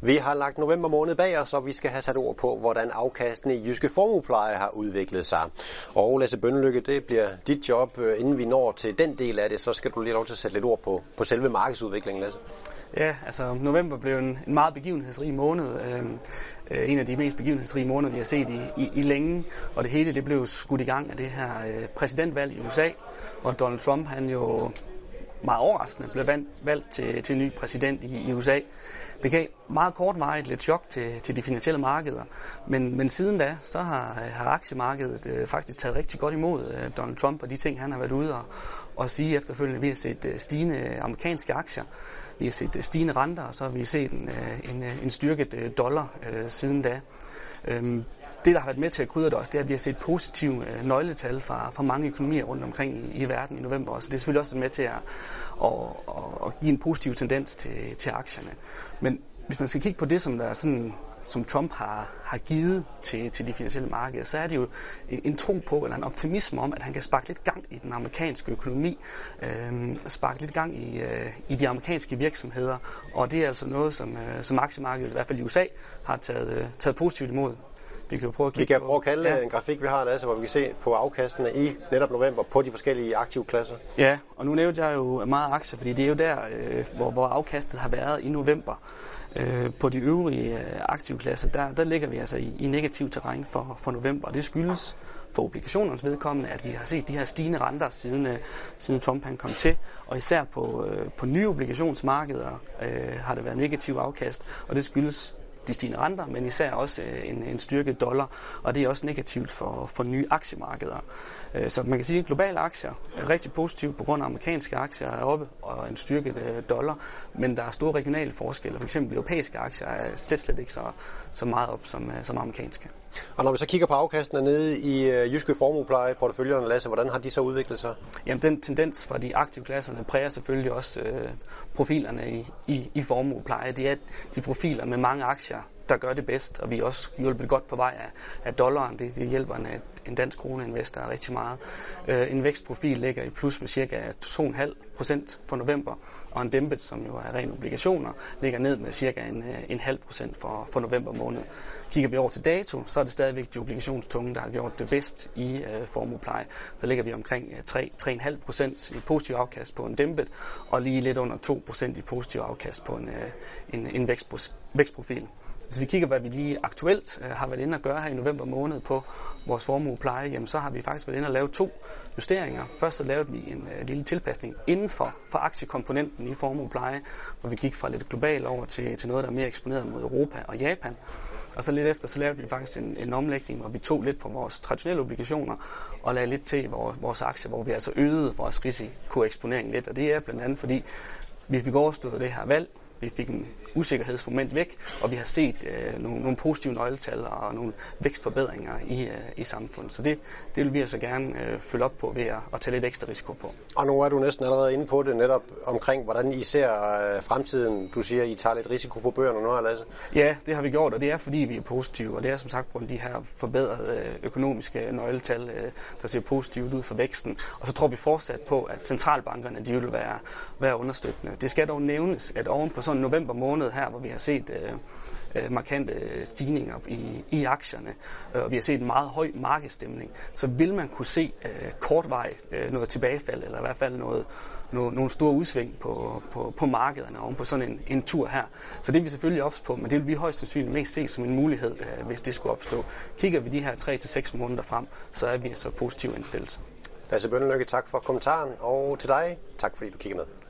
Vi har lagt november måned bag os, og vi skal have sat ord på, hvordan afkastene i Jyske Formuepleje har udviklet sig. Og Lasse Bønnelykke, det bliver dit job. Øh, inden vi når til den del af det, så skal du lige lov til at sætte lidt ord på, på selve markedsudviklingen, Lasse. Ja, altså november blev en, en meget begivenhedsrig måned. Øh, øh, en af de mest begivenhedsrige måneder, vi har set i, i, i længe. Og det hele det blev skudt i gang af det her øh, præsidentvalg i USA, hvor Donald Trump han jo meget overraskende blev valgt, valgt til, til ny præsident i, i USA. Det gav meget kortvarigt lidt chok til, til de finansielle markeder, men, men siden da, så har, har aktiemarkedet øh, faktisk taget rigtig godt imod øh, Donald Trump og de ting, han har været ude og, og sige efterfølgende. Vi har set øh, stigende amerikanske aktier, vi har set øh, stigende renter, og så har vi set en, øh, en, øh, en styrket øh, dollar øh, siden da. Øhm, det, der har været med til at krydre det også, det er, at vi har set positive øh, nøgletal fra, fra mange økonomier rundt omkring i, i verden i november. Så det er selvfølgelig også med til at, at, at, at give en positiv tendens til, til aktierne. Men hvis man skal kigge på det, som der er sådan som Trump har, har givet til, til de finansielle markeder, så er det jo en, en tro på, eller en optimisme om, at han kan sparke lidt gang i den amerikanske økonomi, øh, sparke lidt gang i, øh, i de amerikanske virksomheder, og det er altså noget, som, øh, som aktiemarkedet, i hvert fald i USA, har taget, øh, taget positivt imod. Vi kan jo prøve at kigge Vi kan prøve at kalde ja. en grafik, vi har, altså, hvor vi kan se på afkastene i netop november på de forskellige aktive klasser. Ja, og nu nævnte jeg jo meget aktier, fordi det er jo der, øh, hvor, hvor afkastet har været i november. Øh, på de øvrige øh, aktive klasser, der, der ligger vi altså i, i negativ terræn for, for november, og det skyldes for obligationernes vedkommende, at vi har set de her stigende renter siden, øh, siden Trump han kom til, og især på, øh, på nye obligationsmarkeder øh, har det været negativ afkast, og det skyldes de stigende renter, men især også øh, en, en styrket dollar, og det er også negativt for, for nye aktiemarkeder. Øh, så man kan sige, at globale aktier er rigtig positivt på grund af amerikanske aktier er oppe og en styrket øh, dollar, men der er store regionale forskelle. For eksempel europæiske aktier er slet, slet ikke så, så meget op som, som amerikanske. Og når vi så kigger på afkastene nede i øh, Jyske Formuepleje, porteføljerne, Lasse, hvordan har de så udviklet sig? Jamen den tendens fra de aktive klasserne præger selvfølgelig også øh, profilerne i, i, i formuepleje. Det er de profiler med mange aktier, der gør det bedst, og vi er også hjulpet godt på vej af, af dollaren. Det, det hjælper en, en dansk kroneinvestor rigtig meget. Øh, en vækstprofil ligger i plus med cirka 2,5 procent for november, og en dæmpet, som jo er ren obligationer, ligger ned med cirka en, øh, en halv procent for, for november måned. Kigger vi over til dato, så er det stadigvæk de obligationstunge, der har gjort det bedst i øh, formuepleje. Der ligger vi omkring øh, 3-3,5 procent i positiv afkast på en dæmpet, og lige lidt under 2 procent i positiv afkast på en, øh, en, en vækstprofil. Hvis vi kigger, hvad vi lige aktuelt øh, har været inde at gøre her i november måned på vores formuepleje, jamen, så har vi faktisk været inde og lave to justeringer. Først så lavede vi en øh, lille tilpasning inden for, for aktiekomponenten i formuepleje, hvor vi gik fra lidt globalt over til, til noget, der er mere eksponeret mod Europa og Japan. Og så lidt efter, så lavede vi faktisk en, en omlægning, hvor vi tog lidt på vores traditionelle obligationer og lagde lidt til vores, vores aktier, hvor vi altså øgede vores risikoeksponering lidt. Og det er blandt andet, fordi vi fik overstået det her valg, vi fik en usikkerhedsmoment væk, og vi har set øh, nogle, nogle positive nøgletal og nogle vækstforbedringer i, øh, i samfundet. Så det, det vil vi altså gerne øh, følge op på ved at, at tage lidt ekstra risiko på. Og nu er du næsten allerede inde på det netop omkring, hvordan I ser øh, fremtiden. Du siger, I tager lidt risiko på bøgerne nu, Lasse. Ja, det har vi gjort, og det er fordi, vi er positive, og det er som sagt på de her forbedrede øh, økonomiske nøgletal, øh, der ser positivt ud for væksten. Og så tror vi fortsat på, at centralbankerne de vil være, være understøttende. Det skal dog nævnes, at oven på sådan november måned her, hvor vi har set øh, øh, markante øh, stigninger i, i aktierne, øh, og vi har set en meget høj markedsstemning, så vil man kunne se øh, kortvej øh, noget tilbagefald, eller i hvert fald noget, noget, nogle store udsving på, på, på markederne oven på sådan en, en tur her. Så det er vi selvfølgelig ops på, men det vil vi højst sandsynligt mest se som en mulighed, øh, hvis det skulle opstå. Kigger vi de her 3-6 måneder frem, så er vi altså så positiv indstillet. Lasse Bønnelykke, tak for kommentaren, og til dig, tak fordi du kiggede med.